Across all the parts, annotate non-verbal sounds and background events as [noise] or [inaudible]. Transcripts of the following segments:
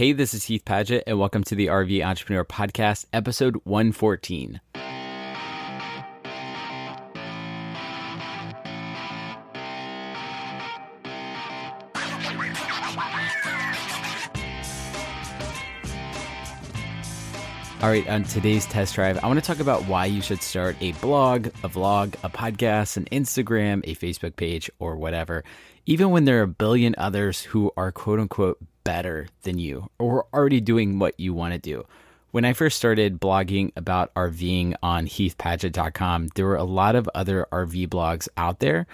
Hey, this is Heath Padgett, and welcome to the RV Entrepreneur Podcast, episode 114. All right, on today's test drive, I want to talk about why you should start a blog, a vlog, a podcast, an Instagram, a Facebook page, or whatever, even when there are a billion others who are quote unquote better than you or already doing what you want to do. When I first started blogging about RVing on heathpadgett.com, there were a lot of other RV blogs out there.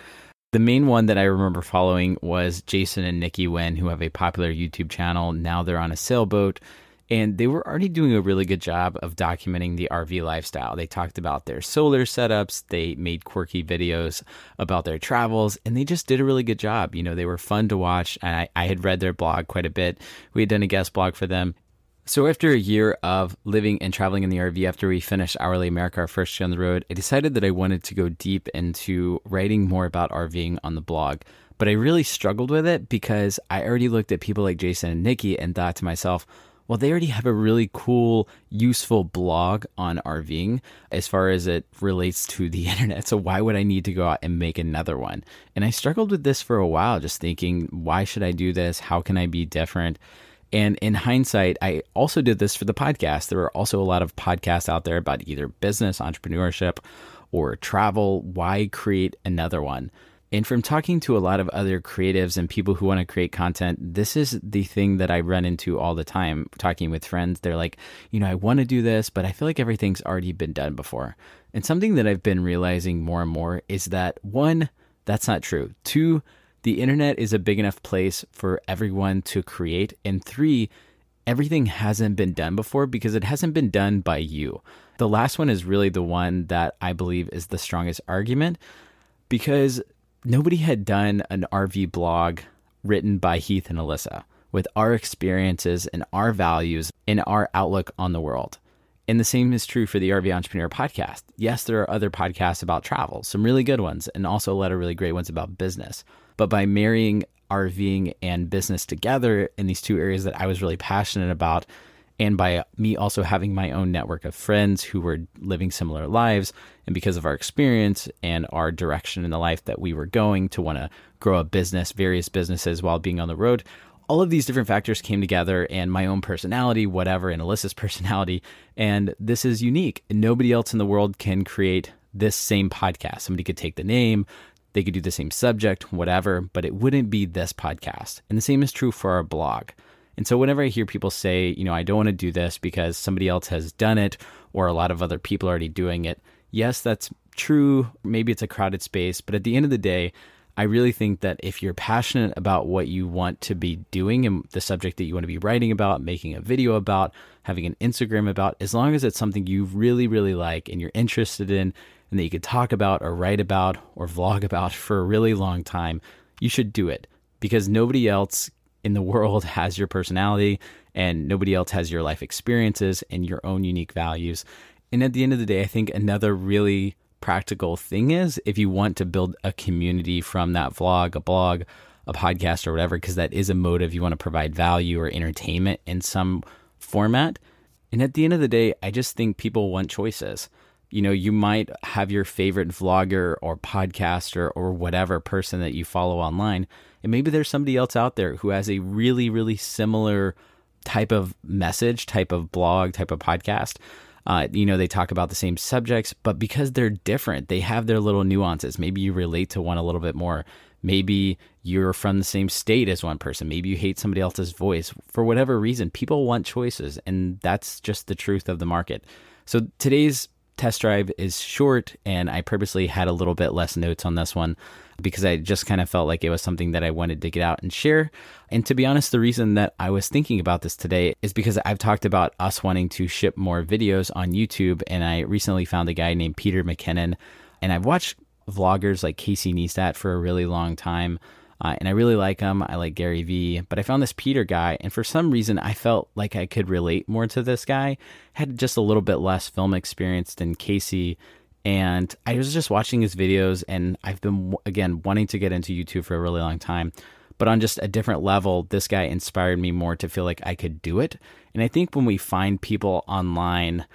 The main one that I remember following was Jason and Nikki Wynn, who have a popular YouTube channel. Now they're on a sailboat and they were already doing a really good job of documenting the RV lifestyle. They talked about their solar setups, they made quirky videos about their travels, and they just did a really good job. You know, they were fun to watch, and I, I had read their blog quite a bit. We had done a guest blog for them. So, after a year of living and traveling in the RV, after we finished Hourly America, our first year on the road, I decided that I wanted to go deep into writing more about RVing on the blog. But I really struggled with it because I already looked at people like Jason and Nikki and thought to myself, well, they already have a really cool, useful blog on RVing as far as it relates to the [laughs] internet. So why would I need to go out and make another one? And I struggled with this for a while, just thinking, why should I do this? How can I be different? And in hindsight, I also did this for the podcast. There are also a lot of podcasts out there about either business, entrepreneurship, or travel. Why create another one? And from talking to a lot of other creatives and people who want to create content, this is the thing that I run into all the time talking with friends. They're like, you know, I want to do this, but I feel like everything's already been done before. And something that I've been realizing more and more is that one, that's not true. Two, the internet is a big enough place for everyone to create. And three, everything hasn't been done before because it hasn't been done by you. The last one is really the one that I believe is the strongest argument because nobody had done an RV blog written by Heath and Alyssa with our experiences and our values and our outlook on the world. And the same is true for the RV Entrepreneur podcast. Yes, there are other podcasts about travel, some really good ones, and also a lot of really great ones about business. But by marrying RVing and business together in these two areas that I was really passionate about, and by me also having my own network of friends who were living similar lives and because of our experience and our direction in the life that we were going to want to grow a business various businesses while being on the road all of these different factors came together and my own personality whatever and alyssa's [laughs] personality and this is unique. Nobody else in the world can create this same podcast. Somebody could take the name they could do the same subject whatever but it wouldn't be this podcast. And the same is true for our blog and so whenever I hear people say, you know, I don't want to do this because somebody else has done it or a lot of other people are already doing it, yes, that's true. Maybe it's a crowded space, but at the end of the day, I really think that if you're passionate about what you want to be doing and the subject that you want to be writing about, making a video about, having an Instagram about, as long as it's something you really, really like and you're interested in and that you could talk about or write about or vlog about for a really long time, you should do it because nobody else in the world [laughs] has your personality and nobody else has your life experiences and your own unique values. And at the end of the day, I think another really practical thing is if you want to build a community from that vlog, a blog, a podcast, or whatever, because that is a motive, you want to provide value or entertainment in some format. And at the end of the day, I just think people want choices. You know, you might have your favorite vlogger or podcaster or whatever person that you follow online, and maybe there's somebody else out there who has a really, really similar type of message, type of blog, type of podcast. Uh, you know, they talk about the same subjects, but because they're different, they have their little nuances. Maybe you relate to one a little bit more. Maybe you're from the same state as one person. Maybe you hate somebody else's voice. For whatever reason, people want choices, and that's just the truth of the market. So today's test drive is short, and I purposely had a little bit less notes on this one because I just kind of felt like it was something that I wanted to get out and share. And to be honest, the reason that I was thinking about this today is because I've talked about us wanting to ship more videos on YouTube. And I recently found a guy named Peter McKinnon. And I've watched vloggers like Casey Neistat for a really long time. Uh, and I really like him. I like Gary Vee, but I found this Peter guy, and for some reason, I felt like I could relate more to this guy. Had just a little bit less film experience than Casey, and I was just watching his videos, and I've been, again, wanting to get into YouTube for a really long time. But on just a different level, this guy inspired me more to feel like I could do it. And I think when we find people online,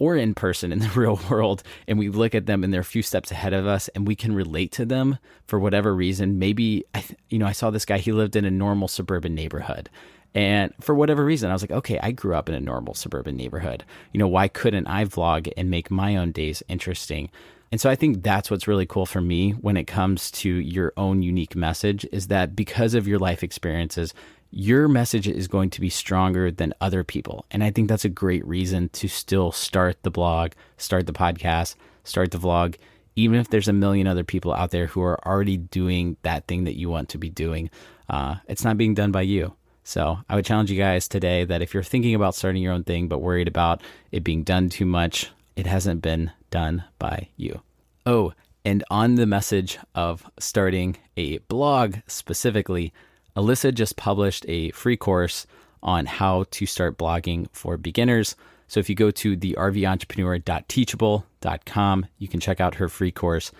or in person in the [laughs] real world and we look at them and they're a few steps ahead of us and we can relate to them for whatever reason. Maybe I you know I saw this guy he lived in a normal suburban neighborhood and for whatever reason I was like okay I grew up in a normal suburban neighborhood. You know why couldn't I vlog and make my own days interesting? And so I think that's what's really cool for me when it comes to your own unique message is that because of your life experiences, your message is going to be stronger than other people. And I think that's a great reason to still start the blog, start the podcast, start the vlog, even if there's a million other people out there who are already doing that thing that you want to be doing. Uh, it's not being done by you. So I would challenge you guys today that if you're thinking about starting your own thing, but worried about it being done too much, it hasn't been done by you. Oh, and on the message of starting a blog specifically, Alyssa just published a free course on how to start blogging for beginners. So if you go to the rventrepreneur.teachable.com, you can check out her free course.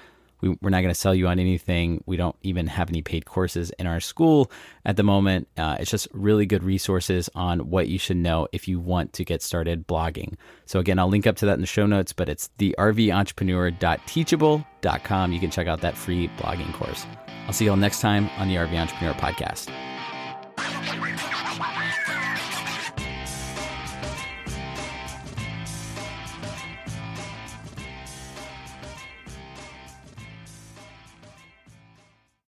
We, are not going to sell you on anything. We don't even have any paid courses in our school at the moment. Uh, it's just really good resources on what you should know if you want to get started blogging. So, again, I'll link up to that in the show notes, but it's the rventrepreneur.teachable.com. You can check out that free blogging course. I'll see you all next time on the RV Entrepreneur Podcast.